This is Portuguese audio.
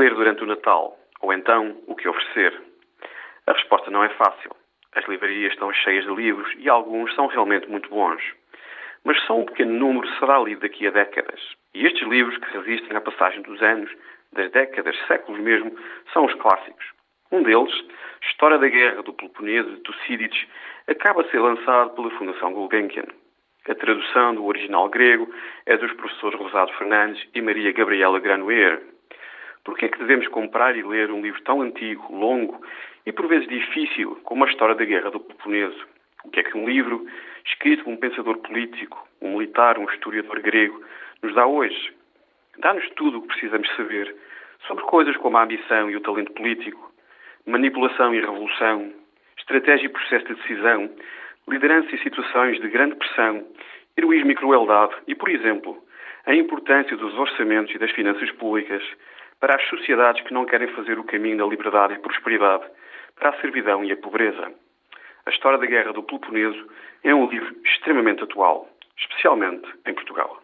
ler durante o Natal? Ou então, o que oferecer? A resposta não é fácil. As livrarias estão cheias de livros e alguns são realmente muito bons. Mas só um pequeno número será lido daqui a décadas. E estes livros, que resistem à passagem dos anos, das décadas, séculos mesmo, são os clássicos. Um deles, História da Guerra do Peloponeso de Tucídides, acaba de ser lançado pela Fundação Gulbenkian. A tradução do original grego é dos professores Rosado Fernandes e Maria Gabriela Granoer. Por que é que devemos comprar e ler um livro tão antigo, longo e por vezes difícil como a história da Guerra do Peloponeso? O que é que um livro, escrito por um pensador político, um militar, um historiador grego, nos dá hoje? Dá-nos tudo o que precisamos saber sobre coisas como a ambição e o talento político, manipulação e revolução, estratégia e processo de decisão, liderança e situações de grande pressão, heroísmo e crueldade e, por exemplo, a importância dos orçamentos e das finanças públicas para as sociedades que não querem fazer o caminho da liberdade e prosperidade, para a servidão e a pobreza. A história da Guerra do Peloponeso é um livro extremamente atual, especialmente em Portugal.